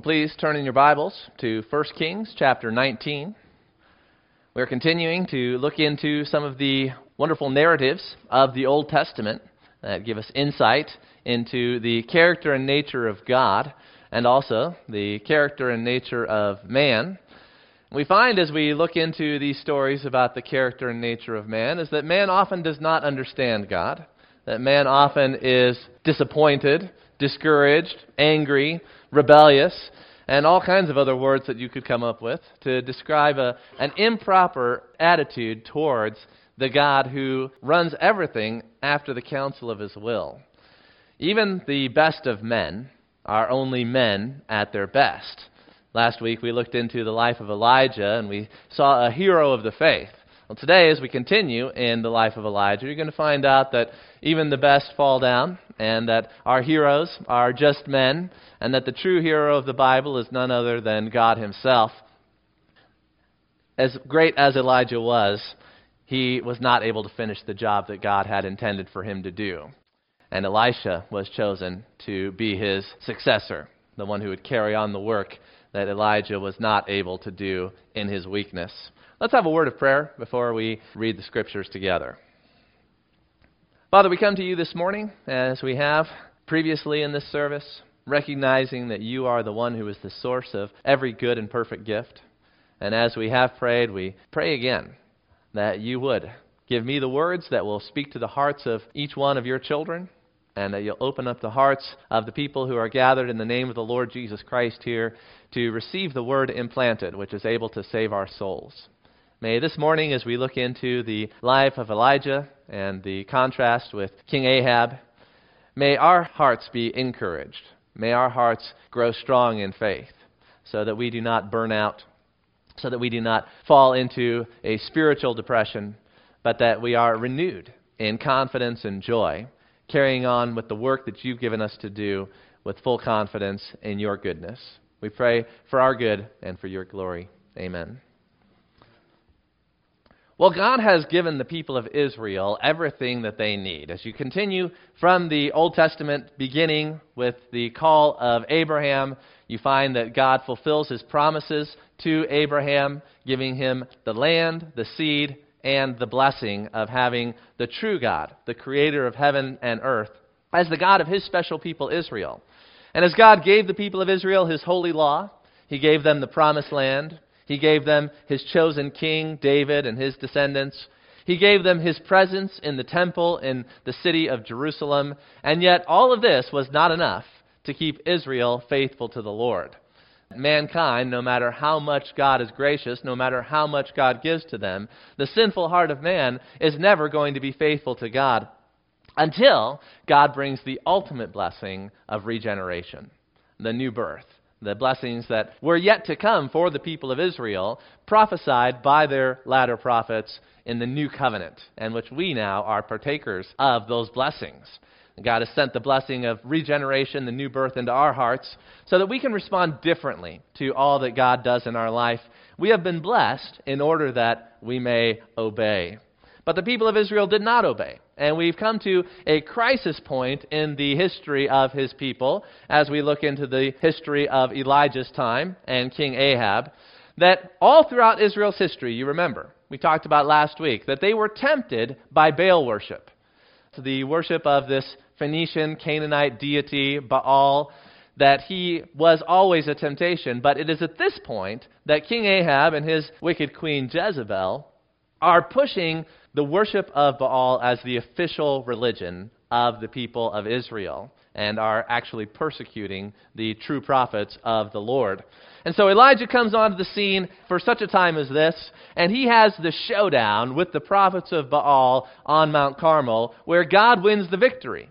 Well, please turn in your Bibles to 1 Kings chapter 19. We're continuing to look into some of the wonderful narratives of the Old Testament that give us insight into the character and nature of God and also the character and nature of man. We find as we look into these stories about the character and nature of man is that man often does not understand God, that man often is disappointed, discouraged, angry, rebellious, and all kinds of other words that you could come up with to describe a, an improper attitude towards the God who runs everything after the counsel of his will. Even the best of men are only men at their best. Last week we looked into the life of Elijah and we saw a hero of the faith. Well, today, as we continue in the life of Elijah, you're going to find out that even the best fall down, and that our heroes are just men, and that the true hero of the Bible is none other than God Himself. As great as Elijah was, he was not able to finish the job that God had intended for him to do. And Elisha was chosen to be his successor, the one who would carry on the work that Elijah was not able to do in his weakness. Let's have a word of prayer before we read the scriptures together. Father, we come to you this morning as we have previously in this service, recognizing that you are the one who is the source of every good and perfect gift. And as we have prayed, we pray again that you would give me the words that will speak to the hearts of each one of your children, and that you'll open up the hearts of the people who are gathered in the name of the Lord Jesus Christ here to receive the word implanted, which is able to save our souls. May this morning, as we look into the life of Elijah and the contrast with King Ahab, may our hearts be encouraged. May our hearts grow strong in faith so that we do not burn out, so that we do not fall into a spiritual depression, but that we are renewed in confidence and joy, carrying on with the work that you've given us to do with full confidence in your goodness. We pray for our good and for your glory. Amen. Well, God has given the people of Israel everything that they need. As you continue from the Old Testament, beginning with the call of Abraham, you find that God fulfills his promises to Abraham, giving him the land, the seed, and the blessing of having the true God, the creator of heaven and earth, as the God of his special people, Israel. And as God gave the people of Israel his holy law, he gave them the promised land, he gave them his chosen king, David, and his descendants. He gave them his presence in the temple in the city of Jerusalem. And yet, all of this was not enough to keep Israel faithful to the Lord. Mankind, no matter how much God is gracious, no matter how much God gives to them, the sinful heart of man is never going to be faithful to God until God brings the ultimate blessing of regeneration, the new birth the blessings that were yet to come for the people of Israel, prophesied by their latter prophets in the new covenant, and which we now are partakers of those blessings. God has sent the blessing of regeneration, the new birth into our hearts, so that we can respond differently to all that God does in our life. We have been blessed in order that we may obey. But the people of Israel did not obey. And we've come to a crisis point in the history of his people as we look into the history of Elijah's time and King Ahab. That all throughout Israel's history, you remember, we talked about last week, that they were tempted by Baal worship. So the worship of this Phoenician Canaanite deity, Baal, that he was always a temptation. But it is at this point that King Ahab and his wicked queen Jezebel are pushing the worship of Baal as the official religion of the people of Israel and are actually persecuting the true prophets of the Lord. And so Elijah comes onto the scene for such a time as this, and he has the showdown with the prophets of Baal on Mount Carmel, where God wins the victory.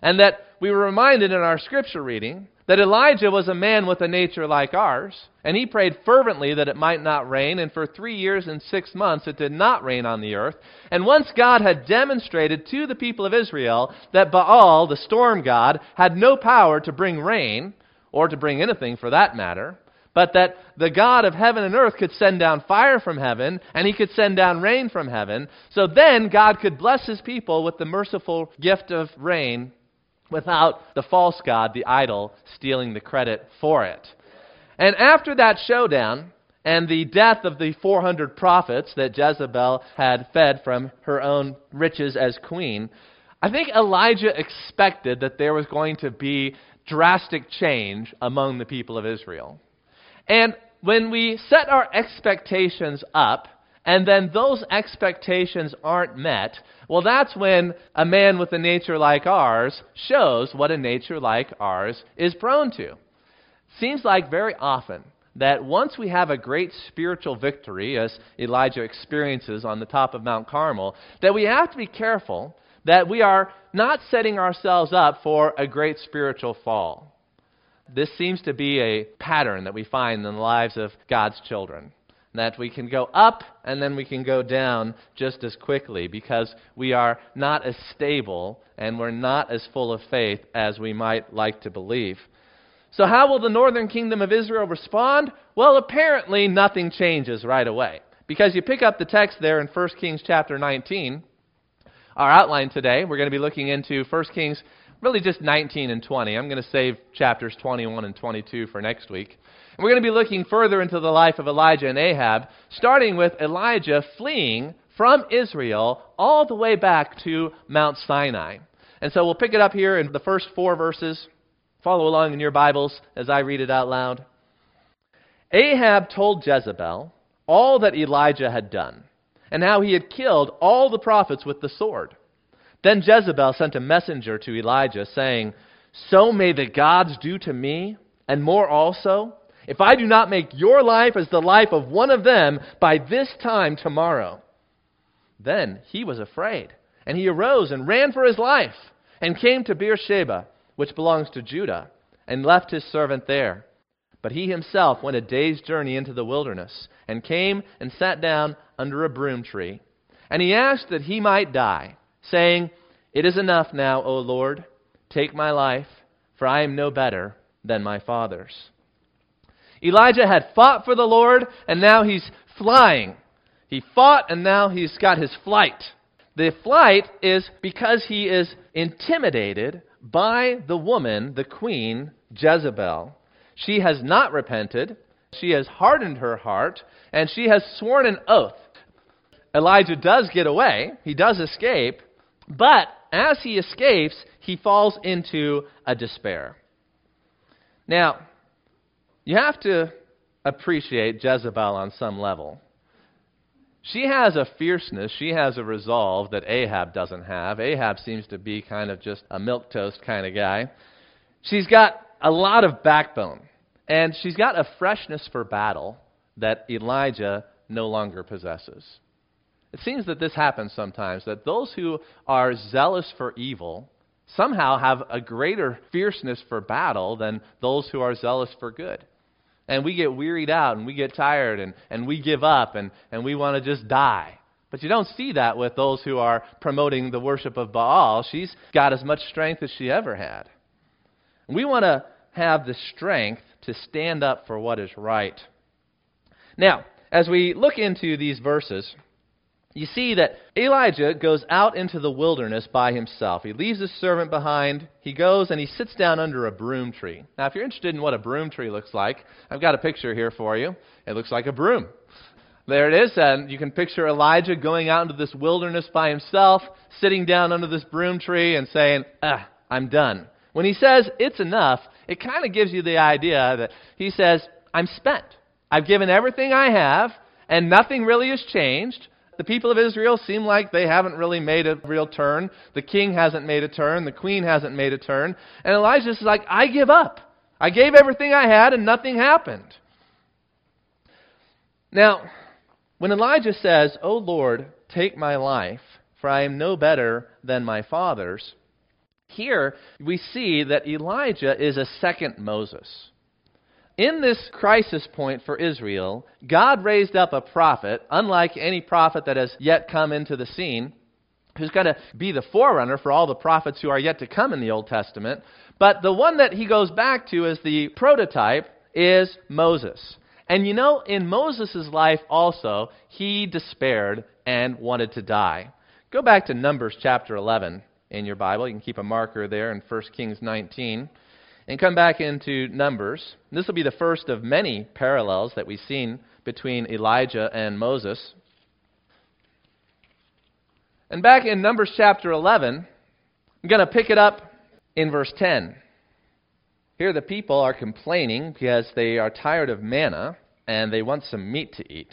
And that we were reminded in our scripture reading that Elijah was a man with a nature like ours, and he prayed fervently that it might not rain, and for three years and six months it did not rain on the earth. And once God had demonstrated to the people of Israel that Baal, the storm god, had no power to bring rain, or to bring anything for that matter, but that the God of heaven and earth could send down fire from heaven, and he could send down rain from heaven, so then God could bless his people with the merciful gift of rain without the false God, the idol, stealing the credit for it. And after that showdown and the death of the 400 prophets that Jezebel had fed from her own riches as queen, I think Elijah expected that there was going to be drastic change among the people of Israel. And when we set our expectations up, and then those expectations aren't met, well, that's when a man with a nature like ours shows what a nature like ours is prone to. Seems like very often that once we have a great spiritual victory, as Elijah experiences on the top of Mount Carmel, that we have to be careful that we are not setting ourselves up for a great spiritual fall. This seems to be a pattern that we find in the lives of God's children. That we can go up and then we can go down just as quickly because we are not as stable and we're not as full of faith as we might like to believe. So, how will the northern kingdom of Israel respond? Well, apparently nothing changes right away. Because you pick up the text there in 1 Kings chapter 19, our outline today, we're going to be looking into 1 Kings, really just 19 and 20. I'm going to save chapters 21 and 22 for next week. And we're going to be looking further into the life of Elijah and Ahab, starting with Elijah fleeing from Israel all the way back to Mount Sinai. And so we'll pick it up here in the first four verses. Follow along in your Bibles as I read it out loud. Ahab told Jezebel all that Elijah had done and how he had killed all the prophets with the sword. Then Jezebel sent a messenger to Elijah, saying, So may the gods do to me, and more also, if I do not make your life as the life of one of them by this time tomorrow. Then he was afraid, and he arose and ran for his life, and came to Beersheba, which belongs to Judah, and left his servant there. But he himself went a day's journey into the wilderness, and came and sat down under a broom tree. And he asked that he might die, saying, It is enough now, O Lord, take my life, for I am no better than my father's. Elijah had fought for the Lord, and now he's flying. He fought, and now he's got his flight. The flight is because he is intimidated by the woman, the queen, Jezebel. She has not repented. She has hardened her heart, and she has sworn an oath. Elijah does get away, he does escape, but as he escapes, he falls into a despair. Now, you have to appreciate Jezebel on some level. She has a fierceness, she has a resolve that Ahab doesn't have. Ahab seems to be kind of just a milquetoast kind of guy. She's got a lot of backbone. And she's got a freshness for battle that Elijah no longer possesses. It seems that this happens sometimes, that those who are zealous for evil somehow have a greater fierceness for battle than those who are zealous for good. And we get wearied out and we get tired and, and we give up and, and we want to just die. But you don't see that with those who are promoting the worship of Baal. She's got as much strength as she ever had. We want to have the strength to stand up for what is right. Now, as we look into these verses, you see that Elijah goes out into the wilderness by himself. He leaves his servant behind. He goes and he sits down under a broom tree. Now, if you're interested in what a broom tree looks like, I've got a picture here for you. It looks like a broom. There it is, and you can picture Elijah going out into this wilderness by himself, sitting down under this broom tree and saying, Ah, I'm done. When he says it's enough, it kind of gives you the idea that he says, I'm spent. I've given everything I have, and nothing really has changed. The people of Israel seem like they haven't really made a real turn. The king hasn't made a turn. The queen hasn't made a turn. And Elijah is like, I give up. I gave everything I had, and nothing happened. Now, when Elijah says, O Lord, take my life, for I am no better than my fathers, here, we see that Elijah is a second Moses. In this crisis point for Israel, God raised up a prophet, unlike any prophet that has yet come into the scene, who's going to be the forerunner for all the prophets who are yet to come in the Old Testament. But the one that he goes back to as the prototype is Moses. And you know, in Moses' life also, he despaired and wanted to die. Go back to Numbers chapter 11 in your Bible. You can keep a marker there in 1 Kings 19. And come back into Numbers. This will be the first of many parallels that we've seen between Elijah and Moses. And back in Numbers chapter 11, I'm going to pick it up in verse 10. Here the people are complaining because they are tired of manna and they want some meat to eat.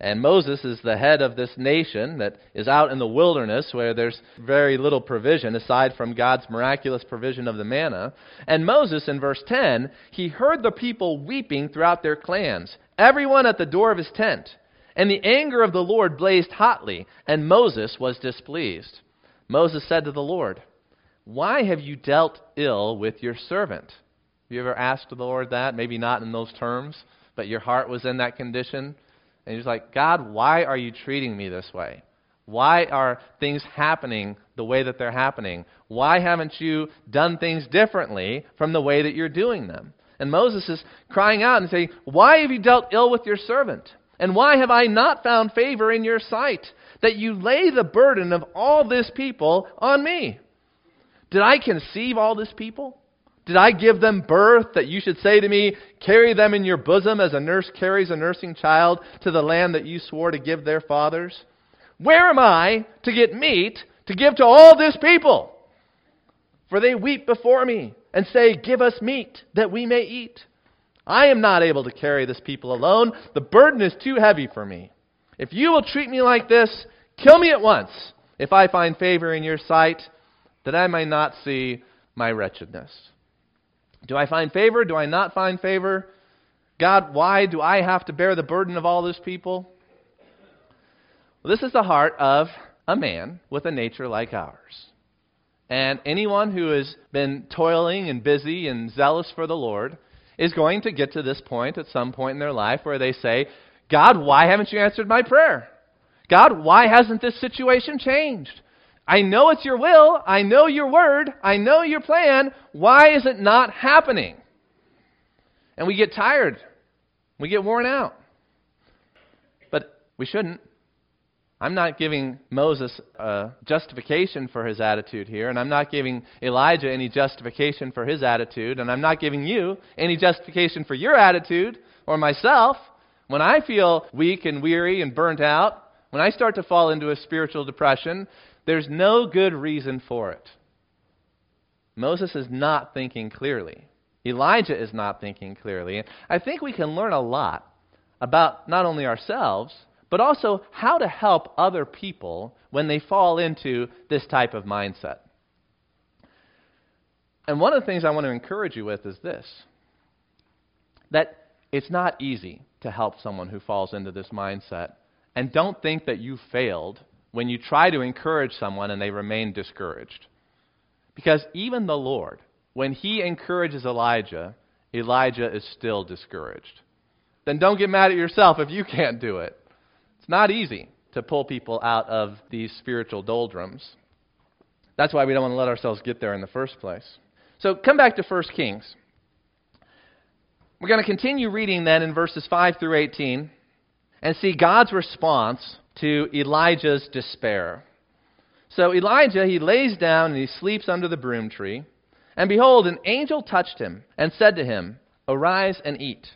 And Moses is the head of this nation that is out in the wilderness where there's very little provision aside from God's miraculous provision of the manna. And Moses, in verse 10, he heard the people weeping throughout their clans, everyone at the door of his tent. And the anger of the Lord blazed hotly, and Moses was displeased. Moses said to the Lord, Why have you dealt ill with your servant? Have you ever asked the Lord that? Maybe not in those terms, but your heart was in that condition. And he's like, God, why are you treating me this way? Why are things happening the way that they're happening? Why haven't you done things differently from the way that you're doing them? And Moses is crying out and saying, Why have you dealt ill with your servant? And why have I not found favor in your sight, that you lay the burden of all this people on me? Did I conceive all this people? Did I give them birth that you should say to me, Carry them in your bosom as a nurse carries a nursing child to the land that you swore to give their fathers? Where am I to get meat to give to all this people? For they weep before me and say, Give us meat that we may eat. I am not able to carry this people alone. The burden is too heavy for me. If you will treat me like this, kill me at once, if I find favor in your sight, that I may not see my wretchedness. Do I find favor? Do I not find favor? God, why do I have to bear the burden of all this people? Well, this is the heart of a man with a nature like ours. And anyone who has been toiling and busy and zealous for the Lord is going to get to this point at some point in their life where they say, God, why haven't you answered my prayer? God, why hasn't this situation changed? I know it's your will. I know your word. I know your plan. Why is it not happening? And we get tired. We get worn out. But we shouldn't. I'm not giving Moses a justification for his attitude here, and I'm not giving Elijah any justification for his attitude, and I'm not giving you any justification for your attitude or myself. When I feel weak and weary and burnt out, when I start to fall into a spiritual depression, there's no good reason for it. Moses is not thinking clearly. Elijah is not thinking clearly. And I think we can learn a lot about not only ourselves, but also how to help other people when they fall into this type of mindset. And one of the things I want to encourage you with is this that it's not easy to help someone who falls into this mindset. And don't think that you failed when you try to encourage someone and they remain discouraged. Because even the Lord, when he encourages Elijah, Elijah is still discouraged. Then don't get mad at yourself if you can't do it. It's not easy to pull people out of these spiritual doldrums. That's why we don't want to let ourselves get there in the first place. So come back to 1 Kings. We're going to continue reading then in verses 5 through 18 and see God's response to Elijah's despair. So Elijah, he lays down and he sleeps under the broom tree. And behold, an angel touched him and said to him, Arise and eat.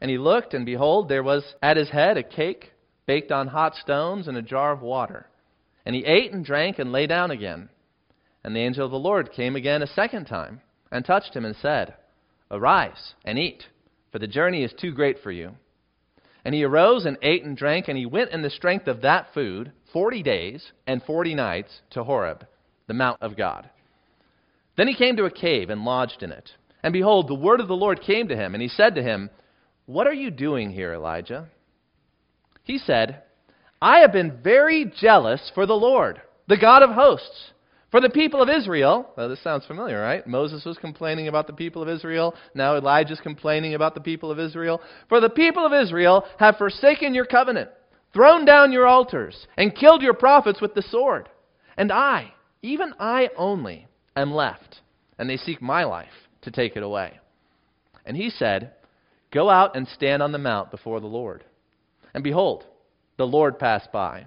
And he looked, and behold, there was at his head a cake baked on hot stones and a jar of water. And he ate and drank and lay down again. And the angel of the Lord came again a second time and touched him and said, Arise and eat, for the journey is too great for you. And he arose and ate and drank, and he went in the strength of that food forty days and forty nights to Horeb, the mount of God. Then he came to a cave and lodged in it. And behold, the word of the Lord came to him, and he said to him, What are you doing here, Elijah? He said, I have been very jealous for the Lord, the God of hosts. For the people of Israel, well, this sounds familiar, right? Moses was complaining about the people of Israel. Now Elijah's complaining about the people of Israel. For the people of Israel have forsaken your covenant, thrown down your altars, and killed your prophets with the sword. And I, even I only, am left, and they seek my life to take it away. And he said, Go out and stand on the mount before the Lord. And behold, the Lord passed by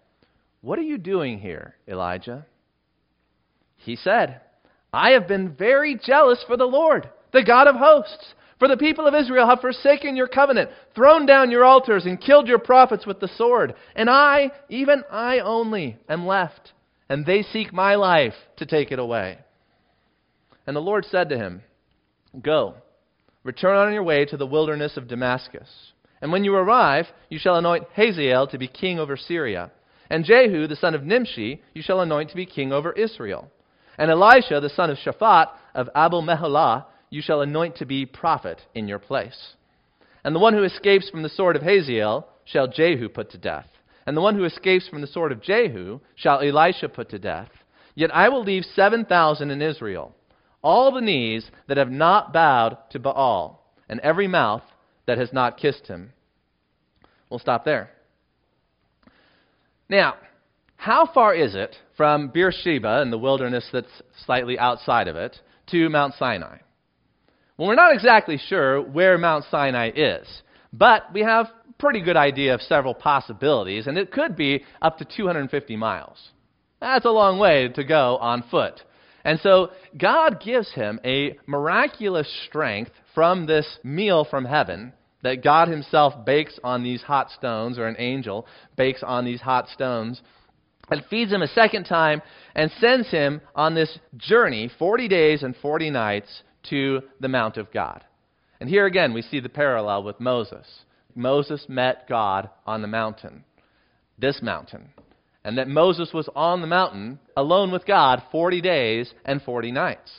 What are you doing here, Elijah? He said, I have been very jealous for the Lord, the God of hosts. For the people of Israel have forsaken your covenant, thrown down your altars, and killed your prophets with the sword. And I, even I only, am left, and they seek my life to take it away. And the Lord said to him, Go, return on your way to the wilderness of Damascus. And when you arrive, you shall anoint Hazael to be king over Syria. And Jehu, the son of Nimshi, you shall anoint to be king over Israel. And Elisha, the son of Shaphat of Abel Meholah, you shall anoint to be prophet in your place. And the one who escapes from the sword of Hazael shall Jehu put to death. And the one who escapes from the sword of Jehu shall Elisha put to death. Yet I will leave 7,000 in Israel, all the knees that have not bowed to Baal, and every mouth that has not kissed him. We'll stop there. Now, how far is it from Beersheba in the wilderness that's slightly outside of it to Mount Sinai? Well, we're not exactly sure where Mount Sinai is, but we have a pretty good idea of several possibilities, and it could be up to 250 miles. That's a long way to go on foot. And so God gives him a miraculous strength from this meal from heaven that God himself bakes on these hot stones, or an angel bakes on these hot stones, and feeds him a second time and sends him on this journey, 40 days and 40 nights, to the Mount of God. And here again, we see the parallel with Moses. Moses met God on the mountain, this mountain. And that Moses was on the mountain alone with God 40 days and 40 nights.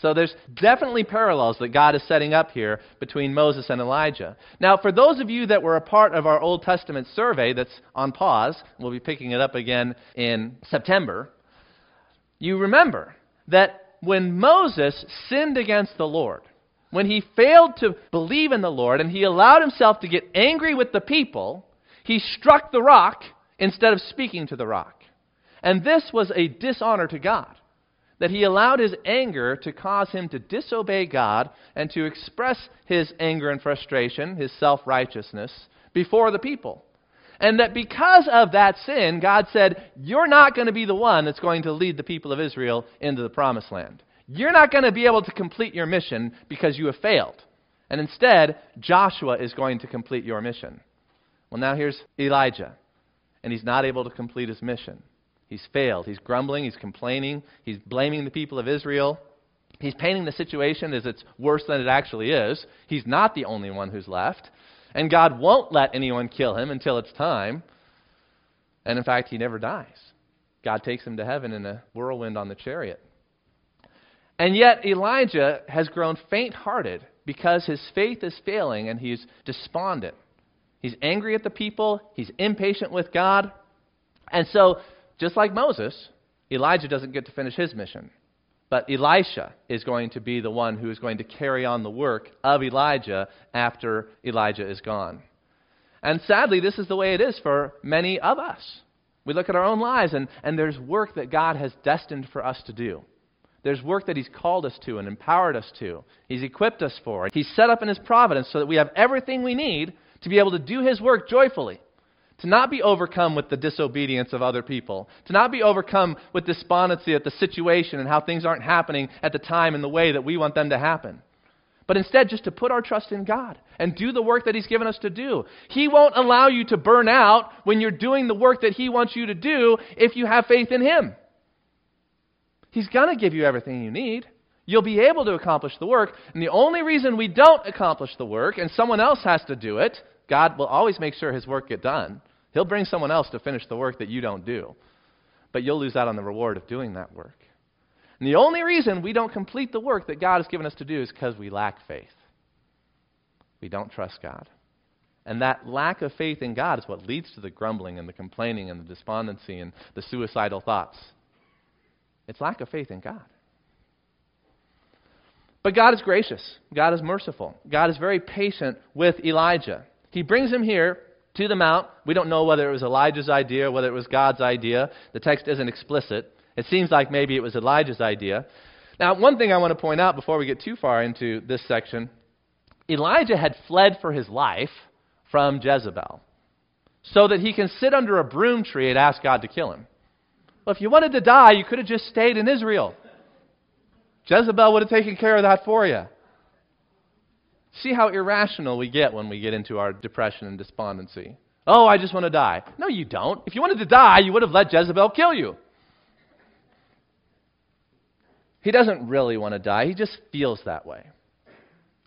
So there's definitely parallels that God is setting up here between Moses and Elijah. Now, for those of you that were a part of our Old Testament survey that's on pause, we'll be picking it up again in September, you remember that when Moses sinned against the Lord, when he failed to believe in the Lord and he allowed himself to get angry with the people, he struck the rock instead of speaking to the rock. And this was a dishonor to God, that he allowed his anger to cause him to disobey God and to express his anger and frustration, his self righteousness, before the people. And that because of that sin, God said, You're not going to be the one that's going to lead the people of Israel into the promised land. You're not going to be able to complete your mission because you have failed. And instead, Joshua is going to complete your mission. Well, now here's Elijah, and he's not able to complete his mission. He's failed. He's grumbling. He's complaining. He's blaming the people of Israel. He's painting the situation as it's worse than it actually is. He's not the only one who's left. And God won't let anyone kill him until it's time. And in fact, he never dies. God takes him to heaven in a whirlwind on the chariot. And yet, Elijah has grown faint hearted because his faith is failing and he's despondent. He's angry at the people, he's impatient with God. And so, just like Moses, Elijah doesn't get to finish his mission. But Elisha is going to be the one who is going to carry on the work of Elijah after Elijah is gone. And sadly, this is the way it is for many of us. We look at our own lives, and, and there's work that God has destined for us to do. There's work that He's called us to and empowered us to. He's equipped us for. He's set up in His providence so that we have everything we need to be able to do His work joyfully to not be overcome with the disobedience of other people, to not be overcome with despondency at the situation and how things aren't happening at the time and the way that we want them to happen. But instead, just to put our trust in God and do the work that He's given us to do. He won't allow you to burn out when you're doing the work that He wants you to do if you have faith in Him. He's going to give you everything you need. You'll be able to accomplish the work. And the only reason we don't accomplish the work and someone else has to do it, God will always make sure His work get done. He'll bring someone else to finish the work that you don't do. But you'll lose out on the reward of doing that work. And the only reason we don't complete the work that God has given us to do is because we lack faith. We don't trust God. And that lack of faith in God is what leads to the grumbling and the complaining and the despondency and the suicidal thoughts. It's lack of faith in God. But God is gracious. God is merciful. God is very patient with Elijah. He brings him here to the mount. We don't know whether it was Elijah's idea, or whether it was God's idea. The text isn't explicit. It seems like maybe it was Elijah's idea. Now, one thing I want to point out before we get too far into this section Elijah had fled for his life from Jezebel so that he can sit under a broom tree and ask God to kill him. Well, if you wanted to die, you could have just stayed in Israel. Jezebel would have taken care of that for you. See how irrational we get when we get into our depression and despondency. Oh, I just want to die. No, you don't. If you wanted to die, you would have let Jezebel kill you. He doesn't really want to die, he just feels that way.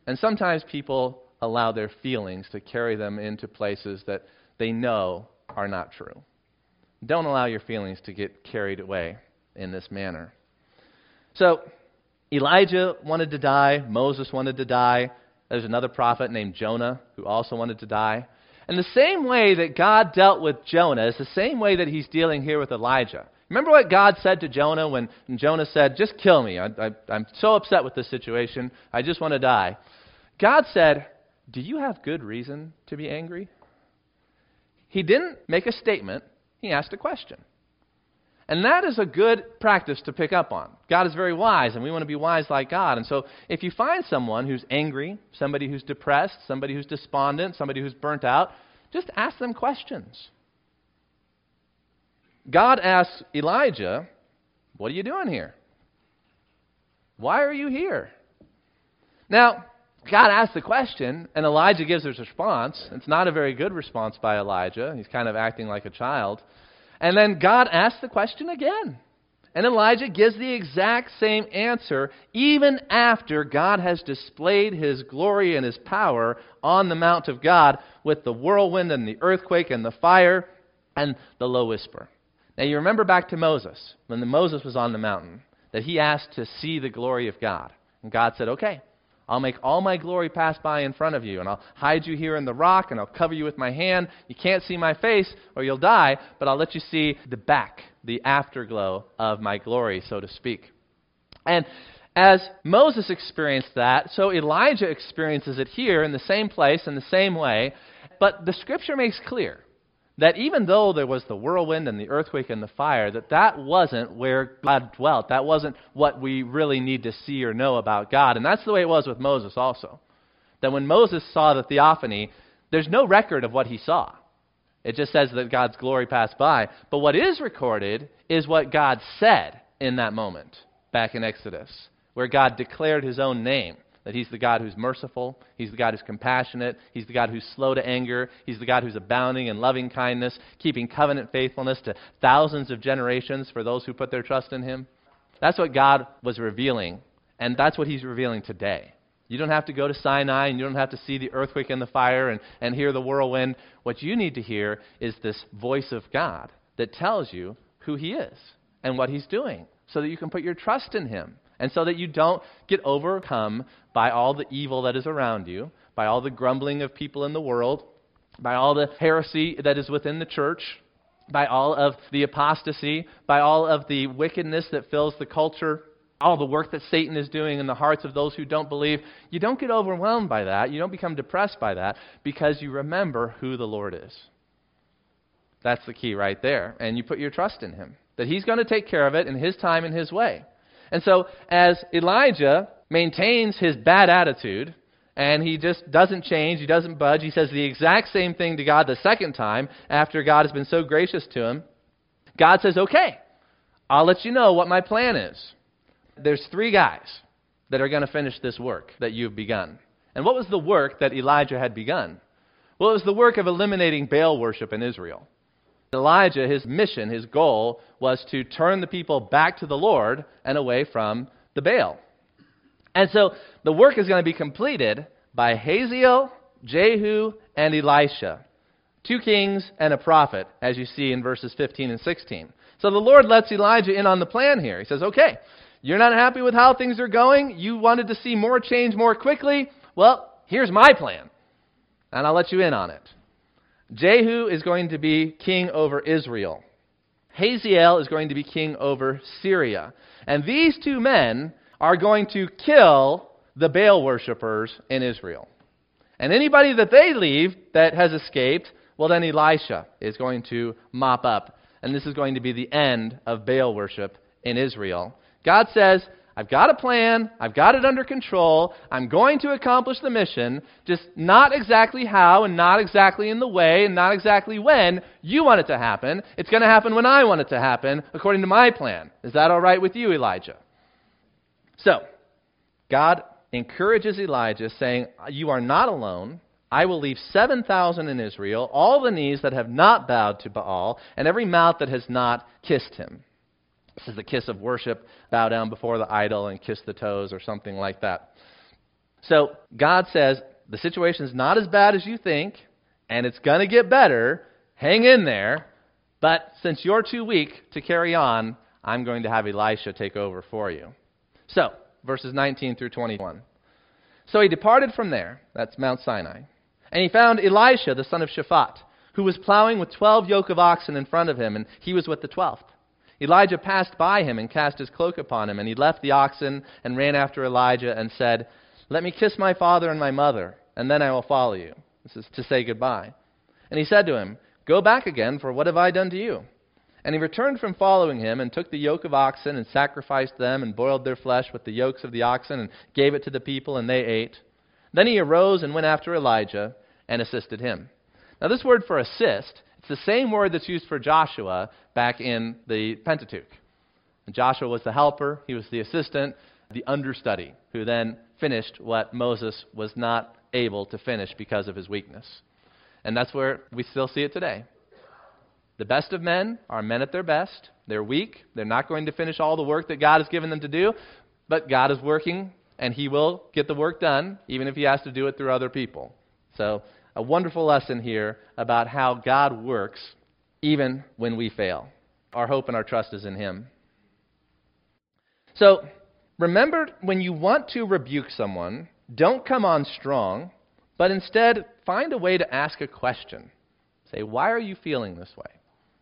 And sometimes people allow their feelings to carry them into places that they know are not true. Don't allow your feelings to get carried away in this manner. So, Elijah wanted to die, Moses wanted to die. There's another prophet named Jonah who also wanted to die. And the same way that God dealt with Jonah is the same way that he's dealing here with Elijah. Remember what God said to Jonah when Jonah said, Just kill me. I, am so upset with this situation. I just want to die. God said, Do you have good reason to be angry? He didn't make a statement, he asked a question. And that is a good practice to pick up on. God is very wise, and we want to be wise like God. And so if you find someone who's angry, somebody who's depressed, somebody who's despondent, somebody who's burnt out, just ask them questions. God asks Elijah, What are you doing here? Why are you here? Now, God asks the question, and Elijah gives his response. It's not a very good response by Elijah. He's kind of acting like a child. And then God asks the question again. And Elijah gives the exact same answer, even after God has displayed his glory and his power on the Mount of God with the whirlwind and the earthquake and the fire and the low whisper. Now, you remember back to Moses, when Moses was on the mountain, that he asked to see the glory of God. And God said, Okay, I'll make all my glory pass by in front of you, and I'll hide you here in the rock, and I'll cover you with my hand. You can't see my face, or you'll die, but I'll let you see the back, the afterglow of my glory, so to speak. And as Moses experienced that, so Elijah experiences it here in the same place, in the same way. But the scripture makes clear that even though there was the whirlwind and the earthquake and the fire, that that wasn't where God dwelt. That wasn't what we really need to see or know about God. And that's the way it was with Moses also. That when Moses saw the theophany, there's no record of what he saw. It just says that God's glory passed by. But what is recorded is what God said in that moment back in Exodus, where God declared his own name that He's the God who's merciful, He's the God who's compassionate, He's the God who's slow to anger, He's the God who's abounding in loving kindness, keeping covenant faithfulness to thousands of generations for those who put their trust in Him. That's what God was revealing, and that's what He's revealing today. You don't have to go to Sinai and you don't have to see the earthquake and the fire and, and hear the whirlwind. What you need to hear is this voice of God that tells you who He is and what He's doing so that you can put your trust in Him and so that you don't get overcome by all the evil that is around you, by all the grumbling of people in the world, by all the heresy that is within the church, by all of the apostasy, by all of the wickedness that fills the culture, all the work that Satan is doing in the hearts of those who don't believe. You don't get overwhelmed by that. You don't become depressed by that because you remember who the Lord is. That's the key right there. And you put your trust in Him. That He's going to take care of it in His time and His way. And so, as Elijah maintains his bad attitude, and he just doesn't change, he doesn't budge, he says the exact same thing to God the second time after God has been so gracious to him. God says, Okay, I'll let you know what my plan is. There's three guys that are going to finish this work that you've begun. And what was the work that Elijah had begun? Well, it was the work of eliminating Baal worship in Israel. Elijah, his mission, his goal, was to turn the people back to the Lord and away from the Baal. And so the work is going to be completed by Hazael, Jehu, and Elisha. Two kings and a prophet, as you see in verses 15 and 16. So the Lord lets Elijah in on the plan here. He says, okay, you're not happy with how things are going. You wanted to see more change more quickly. Well, here's my plan. And I'll let you in on it. Jehu is going to be king over Israel. Hazael is going to be king over Syria. And these two men are going to kill the Baal worshippers in Israel. And anybody that they leave that has escaped, well, then Elisha is going to mop up. And this is going to be the end of Baal worship in Israel. God says, I've got a plan. I've got it under control. I'm going to accomplish the mission, just not exactly how and not exactly in the way and not exactly when you want it to happen. It's going to happen when I want it to happen according to my plan. Is that all right with you, Elijah? So, God encourages Elijah, saying, You are not alone. I will leave 7,000 in Israel, all the knees that have not bowed to Baal, and every mouth that has not kissed him. This is the kiss of worship. Bow down before the idol and kiss the toes or something like that. So God says, the situation is not as bad as you think, and it's going to get better. Hang in there. But since you're too weak to carry on, I'm going to have Elisha take over for you. So, verses 19 through 21. So he departed from there, that's Mount Sinai, and he found Elisha, the son of Shaphat, who was plowing with twelve yoke of oxen in front of him, and he was with the twelfth. Elijah passed by him and cast his cloak upon him, and he left the oxen and ran after Elijah and said, Let me kiss my father and my mother, and then I will follow you. This is to say goodbye. And he said to him, Go back again, for what have I done to you? And he returned from following him, and took the yoke of oxen, and sacrificed them, and boiled their flesh with the yokes of the oxen, and gave it to the people, and they ate. Then he arose and went after Elijah, and assisted him. Now, this word for assist it's the same word that's used for Joshua back in the Pentateuch. Joshua was the helper, he was the assistant, the understudy, who then finished what Moses was not able to finish because of his weakness. And that's where we still see it today. The best of men are men at their best. They're weak. They're not going to finish all the work that God has given them to do, but God is working, and He will get the work done, even if He has to do it through other people. So a wonderful lesson here about how God works even when we fail. Our hope and our trust is in Him. So, remember when you want to rebuke someone, don't come on strong, but instead find a way to ask a question. Say, Why are you feeling this way?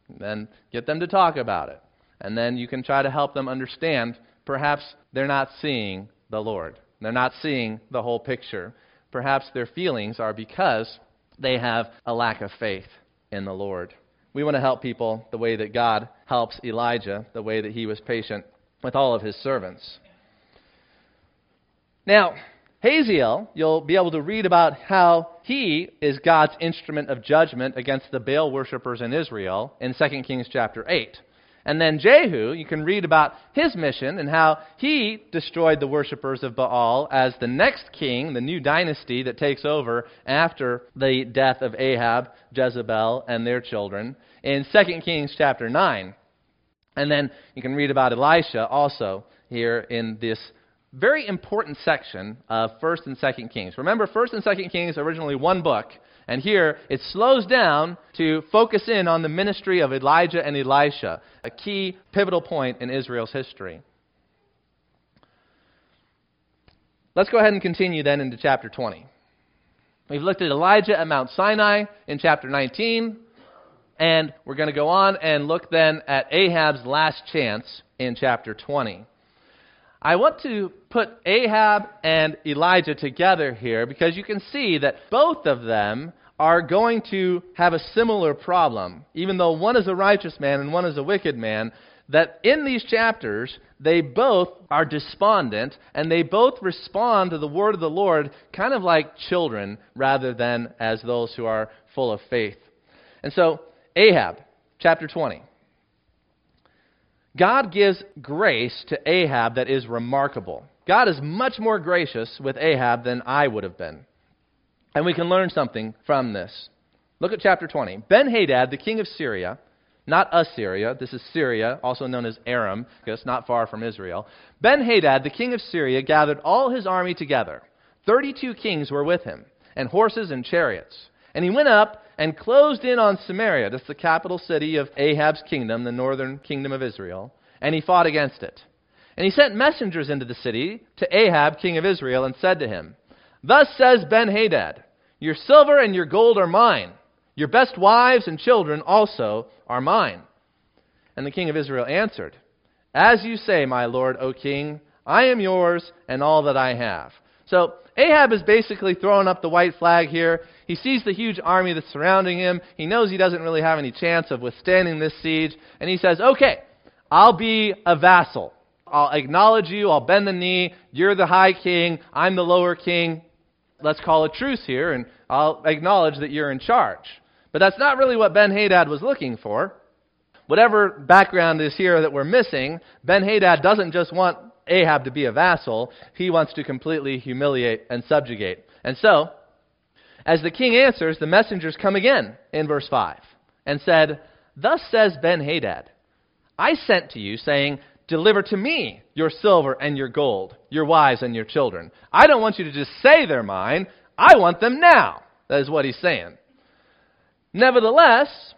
And then get them to talk about it. And then you can try to help them understand perhaps they're not seeing the Lord, they're not seeing the whole picture. Perhaps their feelings are because they have a lack of faith in the Lord. We want to help people the way that God helps Elijah, the way that he was patient with all of his servants. Now, Hazael, you'll be able to read about how he is God's instrument of judgment against the Baal worshippers in Israel in 2 Kings chapter 8. And then Jehu, you can read about his mission and how he destroyed the worshippers of Baal as the next king, the new dynasty that takes over after the death of Ahab, Jezebel, and their children in 2 Kings chapter 9. And then you can read about Elisha also here in this very important section of 1st and 2nd Kings. Remember, 1st and 2nd Kings originally one book, and here it slows down to focus in on the ministry of Elijah and Elisha, a key pivotal point in Israel's history. Let's go ahead and continue then into chapter 20. We've looked at Elijah at Mount Sinai in chapter 19, and we're going to go on and look then at Ahab's last chance in chapter 20. I want to put Ahab and Elijah together here because you can see that both of them are going to have a similar problem. Even though one is a righteous man and one is a wicked man, that in these chapters, they both are despondent and they both respond to the word of the Lord kind of like children rather than as those who are full of faith. And so, Ahab, chapter 20. God gives grace to Ahab that is remarkable. God is much more gracious with Ahab than I would have been. And we can learn something from this. Look at chapter 20. Ben Hadad, the king of Syria, not Assyria, this is Syria, also known as Aram, because it's not far from Israel. Ben Hadad, the king of Syria, gathered all his army together. Thirty two kings were with him, and horses and chariots. And he went up and closed in on Samaria, that's the capital city of Ahab's kingdom, the northern kingdom of Israel, and he fought against it. And he sent messengers into the city to Ahab, king of Israel, and said to him, Thus says Ben Hadad, Your silver and your gold are mine. Your best wives and children also are mine. And the king of Israel answered, As you say, my lord, O king, I am yours and all that I have. So Ahab is basically throwing up the white flag here. He sees the huge army that's surrounding him. He knows he doesn't really have any chance of withstanding this siege. And he says, Okay, I'll be a vassal. I'll acknowledge you. I'll bend the knee. You're the high king. I'm the lower king. Let's call a truce here, and I'll acknowledge that you're in charge. But that's not really what Ben Hadad was looking for. Whatever background is here that we're missing, Ben Hadad doesn't just want Ahab to be a vassal, he wants to completely humiliate and subjugate. And so, as the king answers, the messengers come again in verse 5 and said, Thus says Ben Hadad, I sent to you, saying, Deliver to me your silver and your gold, your wives and your children. I don't want you to just say they're mine. I want them now. That is what he's saying. Nevertheless,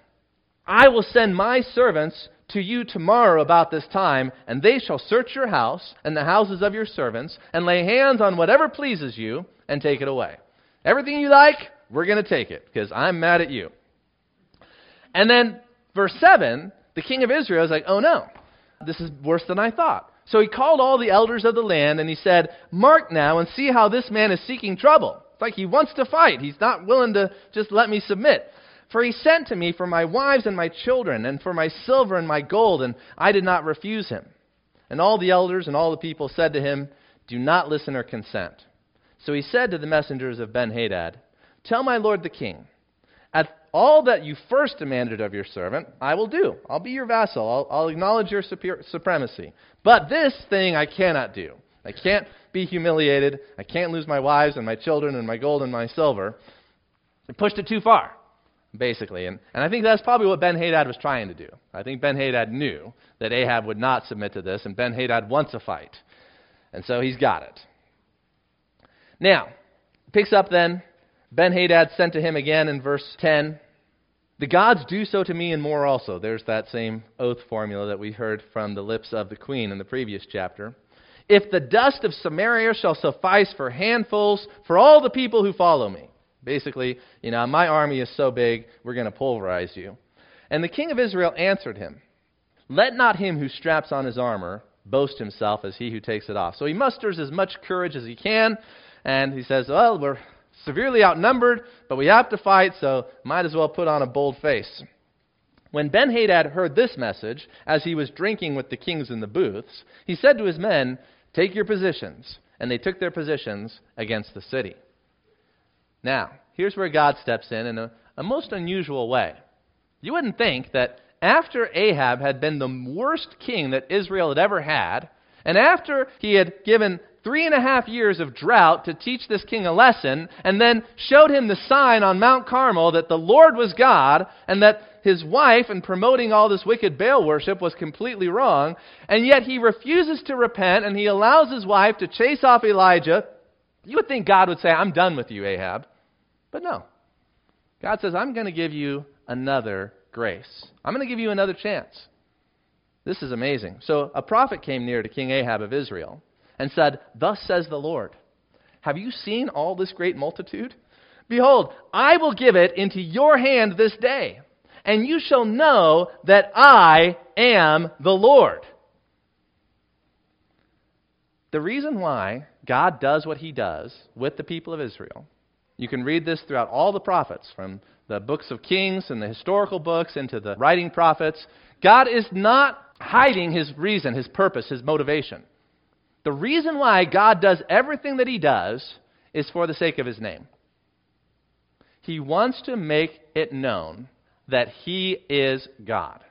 I will send my servants to you tomorrow about this time, and they shall search your house and the houses of your servants, and lay hands on whatever pleases you, and take it away. Everything you like, we're going to take it, because I'm mad at you. And then, verse 7, the king of Israel is like, oh no, this is worse than I thought. So he called all the elders of the land, and he said, Mark now and see how this man is seeking trouble. It's like he wants to fight. He's not willing to just let me submit. For he sent to me for my wives and my children, and for my silver and my gold, and I did not refuse him. And all the elders and all the people said to him, Do not listen or consent. So he said to the messengers of Ben Hadad, Tell my lord the king, at all that you first demanded of your servant, I will do. I'll be your vassal. I'll, I'll acknowledge your super- supremacy. But this thing I cannot do. I can't be humiliated. I can't lose my wives and my children and my gold and my silver. I pushed it too far basically. And, and I think that's probably what Ben Hadad was trying to do. I think Ben Hadad knew that Ahab would not submit to this, and Ben Hadad wants a fight. And so he's got it. Now, picks up then. Ben Hadad sent to him again in verse 10. The gods do so to me and more also. There's that same oath formula that we heard from the lips of the queen in the previous chapter. If the dust of Samaria shall suffice for handfuls for all the people who follow me. Basically, you know, my army is so big, we're going to pulverize you. And the king of Israel answered him, Let not him who straps on his armor boast himself as he who takes it off. So he musters as much courage as he can, and he says, Well, we're severely outnumbered, but we have to fight, so might as well put on a bold face. When Ben Hadad heard this message, as he was drinking with the kings in the booths, he said to his men, Take your positions. And they took their positions against the city. Now, here's where God steps in in a, a most unusual way. You wouldn't think that after Ahab had been the worst king that Israel had ever had, and after he had given three and a half years of drought to teach this king a lesson, and then showed him the sign on Mount Carmel that the Lord was God, and that his wife, in promoting all this wicked Baal worship, was completely wrong, and yet he refuses to repent, and he allows his wife to chase off Elijah, you would think God would say, I'm done with you, Ahab. But no. God says, I'm going to give you another grace. I'm going to give you another chance. This is amazing. So a prophet came near to King Ahab of Israel and said, Thus says the Lord, Have you seen all this great multitude? Behold, I will give it into your hand this day, and you shall know that I am the Lord. The reason why God does what he does with the people of Israel you can read this throughout all the prophets, from the books of Kings and the historical books into the writing prophets. God is not hiding his reason, his purpose, his motivation. The reason why God does everything that he does is for the sake of his name. He wants to make it known that he is God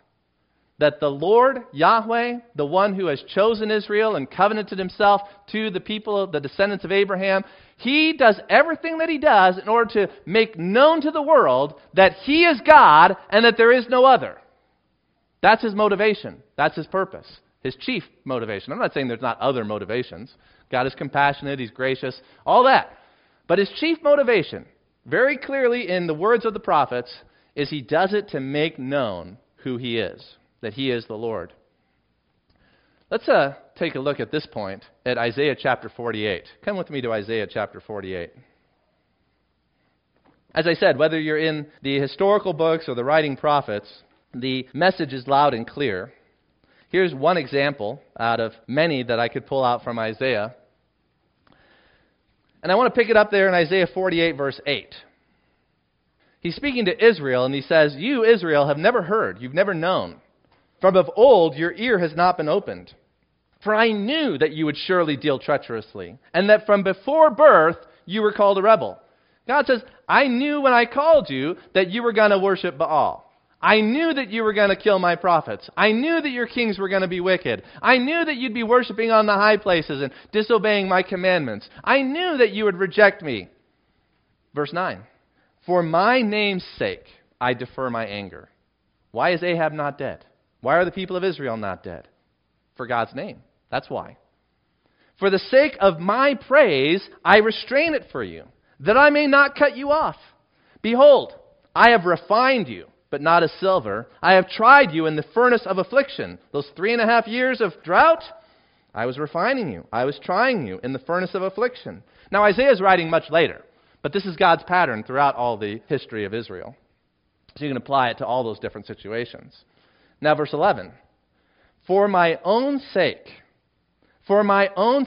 that the Lord, Yahweh, the one who has chosen Israel and covenanted himself to the people, the descendants of Abraham, he does everything that he does in order to make known to the world that he is God and that there is no other. That's his motivation. That's his purpose. His chief motivation. I'm not saying there's not other motivations. God is compassionate, he's gracious, all that. But his chief motivation, very clearly in the words of the prophets, is he does it to make known who he is that he is the Lord. Let's uh, take a look at this point at Isaiah chapter 48. Come with me to Isaiah chapter 48. As I said, whether you're in the historical books or the writing prophets, the message is loud and clear. Here's one example out of many that I could pull out from Isaiah. And I want to pick it up there in Isaiah 48, verse 8. He's speaking to Israel, and he says, You, Israel, have never heard, you've never known. From of old your ear has not been opened. For I knew that you would surely deal treacherously, and that from before birth you were called a rebel. God says, I knew when I called you that you were going to worship Baal. I knew that you were going to kill my prophets. I knew that your kings were going to be wicked. I knew that you'd be worshiping on the high places and disobeying my commandments. I knew that you would reject me. Verse 9 For my name's sake, I defer my anger. Why is Ahab not dead? Why are the people of Israel not dead? For God's name. That's why. For the sake of my praise, I restrain it for you, that I may not cut you off. Behold, I have refined you but not as silver. I have tried you in the furnace of affliction. Those three and a half years of drought, I was refining you. I was trying you in the furnace of affliction. Now, Isaiah is writing much later, but this is God's pattern throughout all the history of Israel. So you can apply it to all those different situations. Now, verse 11. For my own sake, for my own,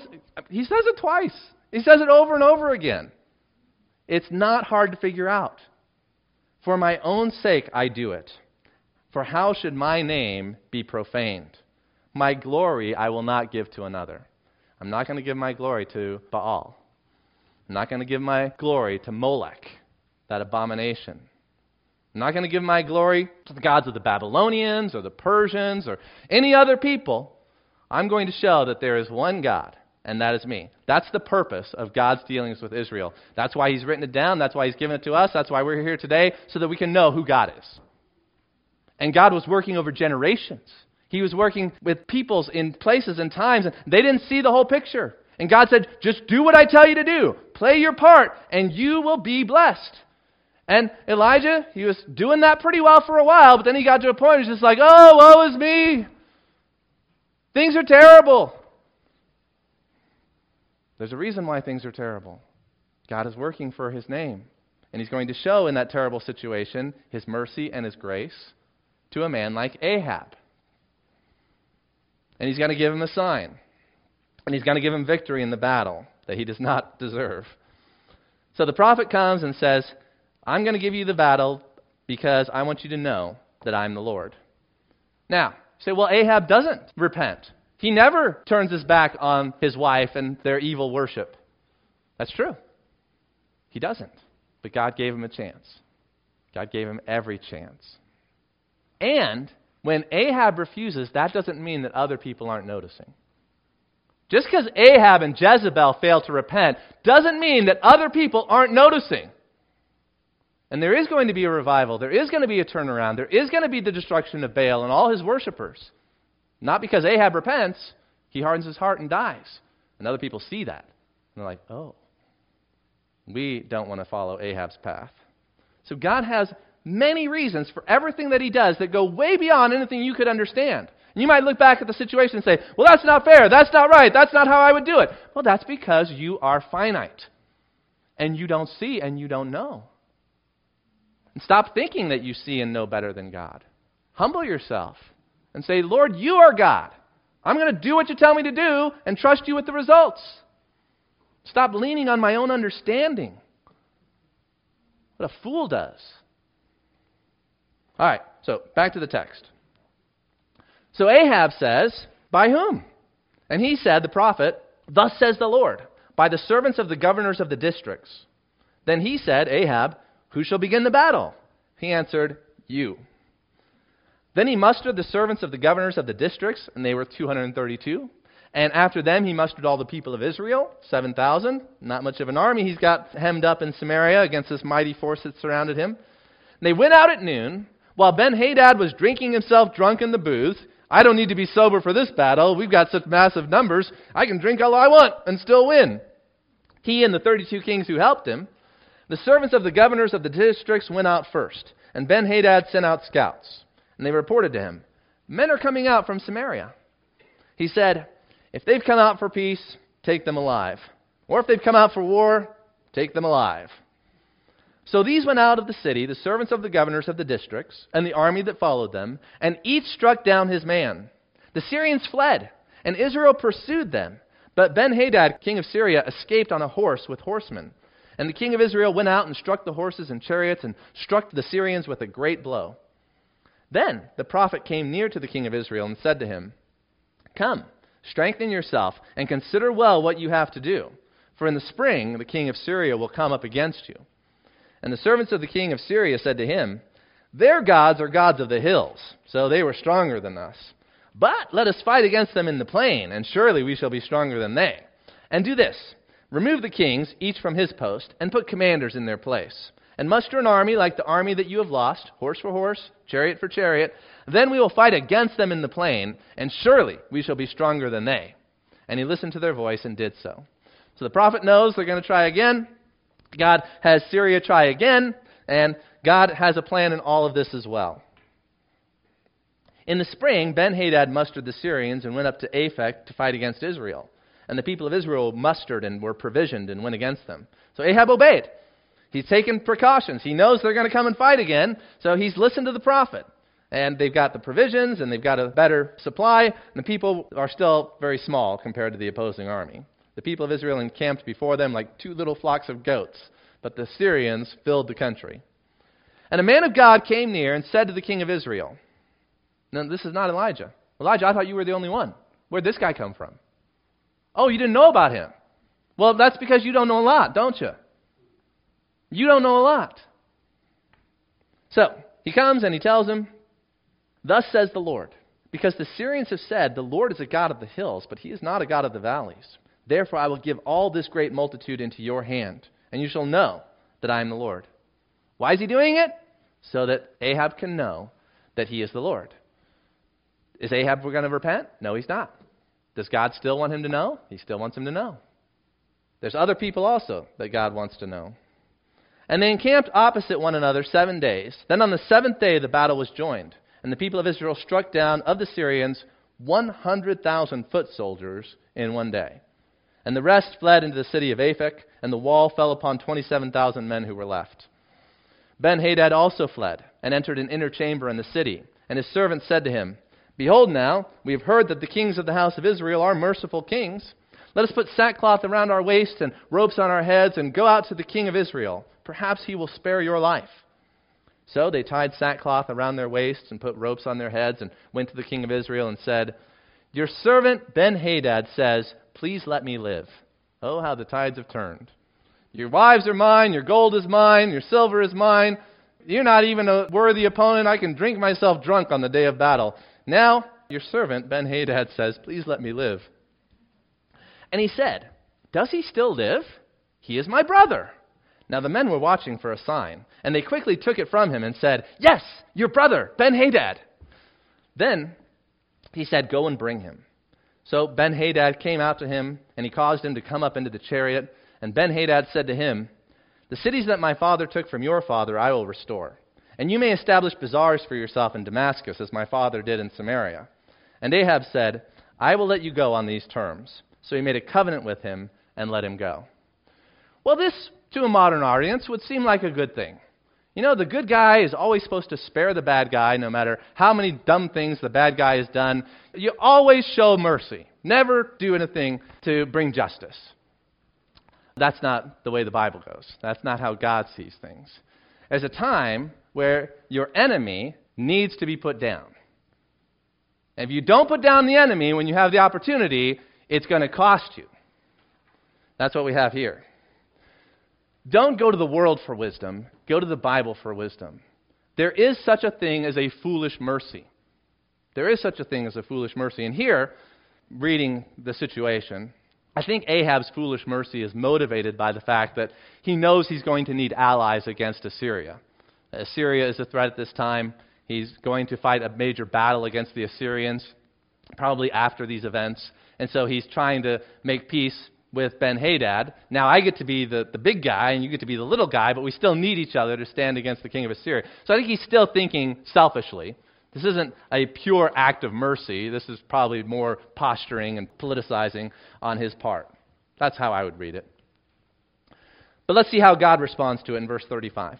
he says it twice. He says it over and over again. It's not hard to figure out. For my own sake I do it. For how should my name be profaned? My glory I will not give to another. I'm not going to give my glory to Baal. I'm not going to give my glory to Molech, that abomination. I'm not going to give my glory to the gods of the Babylonians or the Persians or any other people. I'm going to show that there is one God and that is me. That's the purpose of God's dealings with Israel. That's why He's written it down. That's why He's given it to us. That's why we're here today, so that we can know who God is. And God was working over generations. He was working with peoples in places and times, and they didn't see the whole picture. And God said, just do what I tell you to do. Play your part, and you will be blessed. And Elijah, he was doing that pretty well for a while, but then he got to a point where he's just like, oh, woe is me. Things are terrible. There's a reason why things are terrible. God is working for his name. And he's going to show in that terrible situation his mercy and his grace to a man like Ahab. And he's going to give him a sign. And he's going to give him victory in the battle that he does not deserve. So the prophet comes and says, I'm going to give you the battle because I want you to know that I'm the Lord. Now, you say, well, Ahab doesn't repent. He never turns his back on his wife and their evil worship. That's true. He doesn't. But God gave him a chance. God gave him every chance. And when Ahab refuses, that doesn't mean that other people aren't noticing. Just because Ahab and Jezebel fail to repent doesn't mean that other people aren't noticing. And there is going to be a revival. There is going to be a turnaround. There is going to be the destruction of Baal and all his worshippers. Not because Ahab repents, he hardens his heart and dies. And other people see that. And they're like, oh, we don't want to follow Ahab's path. So God has many reasons for everything that he does that go way beyond anything you could understand. And you might look back at the situation and say, well, that's not fair. That's not right. That's not how I would do it. Well, that's because you are finite. And you don't see and you don't know. And stop thinking that you see and know better than God. Humble yourself and say, Lord, you are God. I'm going to do what you tell me to do and trust you with the results. Stop leaning on my own understanding. What a fool does. All right, so back to the text. So Ahab says, By whom? And he said, the prophet, Thus says the Lord, by the servants of the governors of the districts. Then he said, Ahab, Who shall begin the battle? He answered, You. Then he mustered the servants of the governors of the districts, and they were 232. And after them, he mustered all the people of Israel, 7,000. Not much of an army he's got hemmed up in Samaria against this mighty force that surrounded him. And they went out at noon, while Ben Hadad was drinking himself drunk in the booth. I don't need to be sober for this battle. We've got such massive numbers. I can drink all I want and still win. He and the 32 kings who helped him. The servants of the governors of the districts went out first, and Ben Hadad sent out scouts. And they reported to him, Men are coming out from Samaria. He said, If they've come out for peace, take them alive. Or if they've come out for war, take them alive. So these went out of the city, the servants of the governors of the districts, and the army that followed them, and each struck down his man. The Syrians fled, and Israel pursued them. But Ben Hadad, king of Syria, escaped on a horse with horsemen. And the king of Israel went out and struck the horses and chariots and struck the Syrians with a great blow. Then the prophet came near to the king of Israel and said to him, Come, strengthen yourself, and consider well what you have to do. For in the spring the king of Syria will come up against you. And the servants of the king of Syria said to him, Their gods are gods of the hills, so they were stronger than us. But let us fight against them in the plain, and surely we shall be stronger than they. And do this remove the kings, each from his post, and put commanders in their place and muster an army like the army that you have lost, horse for horse, chariot for chariot. Then we will fight against them in the plain, and surely we shall be stronger than they. And he listened to their voice and did so. So the prophet knows they're going to try again. God has Syria try again, and God has a plan in all of this as well. In the spring, Ben Hadad mustered the Syrians and went up to Aphek to fight against Israel. And the people of Israel mustered and were provisioned and went against them. So Ahab obeyed. He's taken precautions. He knows they're going to come and fight again, so he's listened to the prophet. And they've got the provisions and they've got a better supply. And the people are still very small compared to the opposing army. The people of Israel encamped before them like two little flocks of goats, but the Syrians filled the country. And a man of God came near and said to the king of Israel, No, this is not Elijah. Elijah, I thought you were the only one. Where'd this guy come from? Oh, you didn't know about him. Well, that's because you don't know a lot, don't you? You don't know a lot. So, he comes and he tells him, Thus says the Lord, because the Syrians have said, The Lord is a God of the hills, but he is not a God of the valleys. Therefore, I will give all this great multitude into your hand, and you shall know that I am the Lord. Why is he doing it? So that Ahab can know that he is the Lord. Is Ahab going to repent? No, he's not. Does God still want him to know? He still wants him to know. There's other people also that God wants to know. And they encamped opposite one another seven days. Then on the seventh day the battle was joined, and the people of Israel struck down of the Syrians 100,000 foot soldiers in one day. And the rest fled into the city of Aphek, and the wall fell upon 27,000 men who were left. Ben Hadad also fled, and entered an inner chamber in the city. And his servants said to him, Behold, now, we have heard that the kings of the house of Israel are merciful kings. Let us put sackcloth around our waists and ropes on our heads, and go out to the king of Israel Perhaps he will spare your life. So they tied sackcloth around their waists and put ropes on their heads and went to the king of Israel and said, Your servant Ben Hadad says, Please let me live. Oh, how the tides have turned. Your wives are mine, your gold is mine, your silver is mine. You're not even a worthy opponent. I can drink myself drunk on the day of battle. Now, your servant Ben Hadad says, Please let me live. And he said, Does he still live? He is my brother. Now the men were watching for a sign, and they quickly took it from him and said, Yes, your brother, Ben Hadad. Then he said, Go and bring him. So Ben Hadad came out to him, and he caused him to come up into the chariot. And Ben Hadad said to him, The cities that my father took from your father I will restore. And you may establish bazaars for yourself in Damascus, as my father did in Samaria. And Ahab said, I will let you go on these terms. So he made a covenant with him and let him go. Well, this to a modern audience would seem like a good thing. You know, the good guy is always supposed to spare the bad guy no matter how many dumb things the bad guy has done. You always show mercy. Never do anything to bring justice. That's not the way the Bible goes. That's not how God sees things. There's a time where your enemy needs to be put down. And if you don't put down the enemy when you have the opportunity, it's going to cost you. That's what we have here. Don't go to the world for wisdom, go to the Bible for wisdom. There is such a thing as a foolish mercy. There is such a thing as a foolish mercy. And here, reading the situation, I think Ahab's foolish mercy is motivated by the fact that he knows he's going to need allies against Assyria. Assyria is a threat at this time. He's going to fight a major battle against the Assyrians, probably after these events. And so he's trying to make peace with Ben Hadad. Now I get to be the, the big guy and you get to be the little guy, but we still need each other to stand against the king of Assyria. So I think he's still thinking selfishly. This isn't a pure act of mercy. This is probably more posturing and politicizing on his part. That's how I would read it. But let's see how God responds to it in verse 35.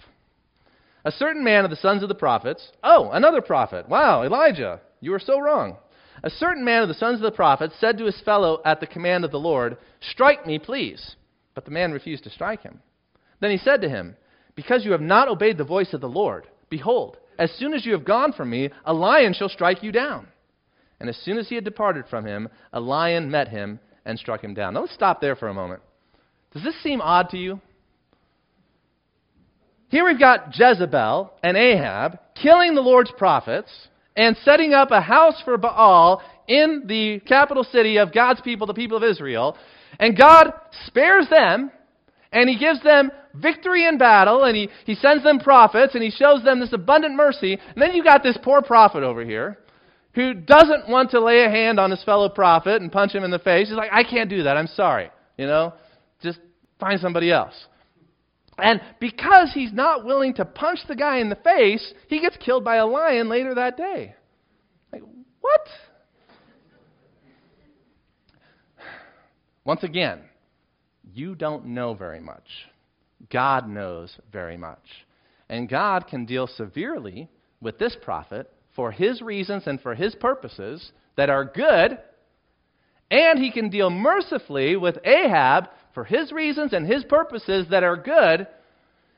A certain man of the sons of the prophets, oh, another prophet. Wow, Elijah, you were so wrong. A certain man of the sons of the prophets said to his fellow at the command of the Lord, Strike me, please. But the man refused to strike him. Then he said to him, Because you have not obeyed the voice of the Lord, behold, as soon as you have gone from me, a lion shall strike you down. And as soon as he had departed from him, a lion met him and struck him down. Now let's stop there for a moment. Does this seem odd to you? Here we've got Jezebel and Ahab killing the Lord's prophets and setting up a house for Baal in the capital city of God's people, the people of Israel. And God spares them and he gives them victory in battle and he, he sends them prophets and he shows them this abundant mercy. And then you got this poor prophet over here who doesn't want to lay a hand on his fellow prophet and punch him in the face. He's like, I can't do that. I'm sorry. You know, just find somebody else. And because he's not willing to punch the guy in the face, he gets killed by a lion later that day. Like, what? Once again, you don't know very much. God knows very much. And God can deal severely with this prophet for his reasons and for his purposes that are good, and he can deal mercifully with Ahab for his reasons and his purposes that are good,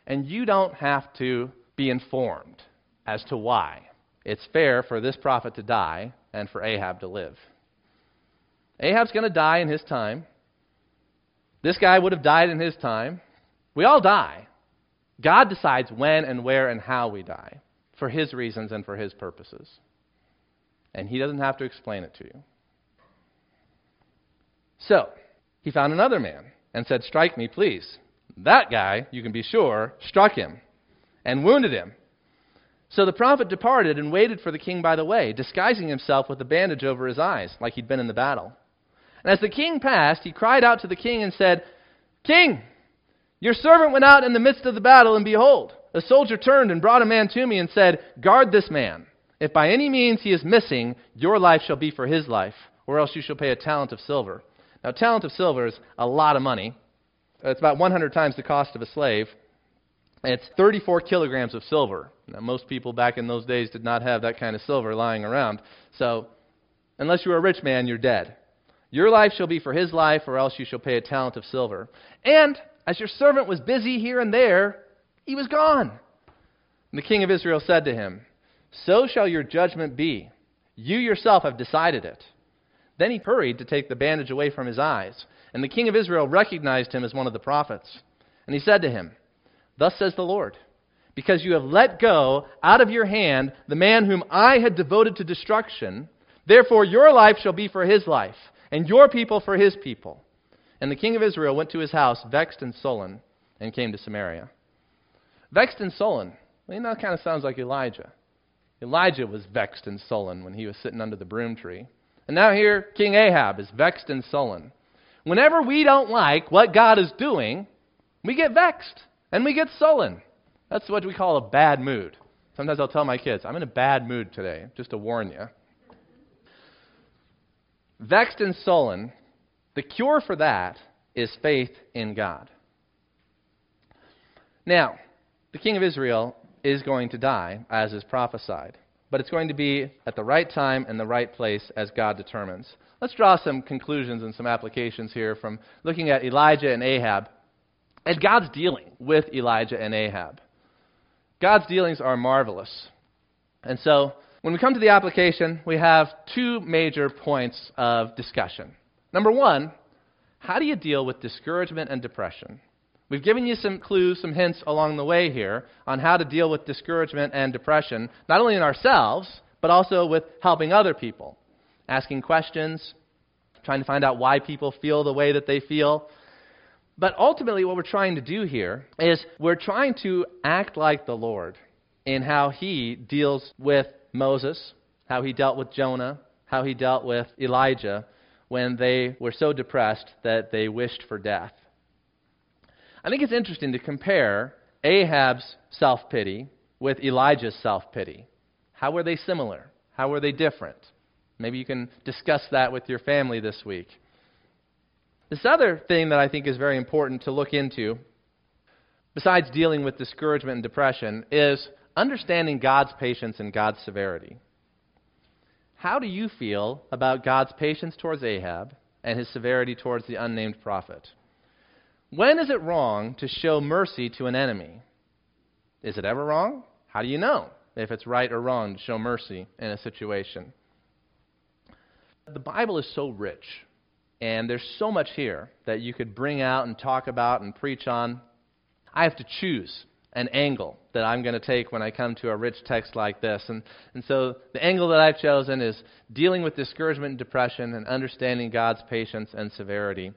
and you don't have to be informed as to why. It's fair for this prophet to die and for Ahab to live. Ahab's going to die in his time. This guy would have died in his time. We all die. God decides when and where and how we die for his reasons and for his purposes. And he doesn't have to explain it to you. So, he found another man and said, Strike me, please. That guy, you can be sure, struck him and wounded him. So the prophet departed and waited for the king by the way, disguising himself with a bandage over his eyes, like he'd been in the battle. And as the king passed, he cried out to the king and said, King, your servant went out in the midst of the battle, and behold, a soldier turned and brought a man to me and said, Guard this man. If by any means he is missing, your life shall be for his life, or else you shall pay a talent of silver. Now, a talent of silver is a lot of money. It's about 100 times the cost of a slave. It's 34 kilograms of silver. Now, most people back in those days did not have that kind of silver lying around. So, unless you were a rich man, you're dead. Your life shall be for his life, or else you shall pay a talent of silver. And as your servant was busy here and there, he was gone. And the king of Israel said to him, So shall your judgment be. You yourself have decided it. Then he hurried to take the bandage away from his eyes. And the king of Israel recognized him as one of the prophets. And he said to him, Thus says the Lord, because you have let go out of your hand the man whom I had devoted to destruction, therefore your life shall be for his life, and your people for his people. And the king of Israel went to his house, vexed and sullen, and came to Samaria. Vexed and sullen. Well, you know, that kind of sounds like Elijah. Elijah was vexed and sullen when he was sitting under the broom tree. And now here, King Ahab is vexed and sullen. Whenever we don't like what God is doing, we get vexed and we get sullen. That's what we call a bad mood. Sometimes I'll tell my kids, I'm in a bad mood today, just to warn you. Vexed and sullen, the cure for that is faith in God. Now, the king of Israel is going to die, as is prophesied but it's going to be at the right time and the right place as God determines. Let's draw some conclusions and some applications here from looking at Elijah and Ahab and God's dealing with Elijah and Ahab. God's dealings are marvelous. And so, when we come to the application, we have two major points of discussion. Number one, how do you deal with discouragement and depression? We've given you some clues, some hints along the way here on how to deal with discouragement and depression, not only in ourselves, but also with helping other people. Asking questions, trying to find out why people feel the way that they feel. But ultimately, what we're trying to do here is we're trying to act like the Lord in how He deals with Moses, how He dealt with Jonah, how He dealt with Elijah when they were so depressed that they wished for death. I think it's interesting to compare Ahab's self pity with Elijah's self pity. How were they similar? How were they different? Maybe you can discuss that with your family this week. This other thing that I think is very important to look into, besides dealing with discouragement and depression, is understanding God's patience and God's severity. how do you feel about God's patience towards Ahab and his severity towards the unnamed prophet? When is it wrong to show mercy to an enemy? Is it ever wrong? How do you know if it's right or wrong to show mercy in a situation? The Bible is so rich, and there's so much here that you could bring out and talk about and preach on. I have to choose an angle that I'm going to take when I come to a rich text like this. And, and so the angle that I've chosen is dealing with discouragement and depression and understanding God's patience and severity.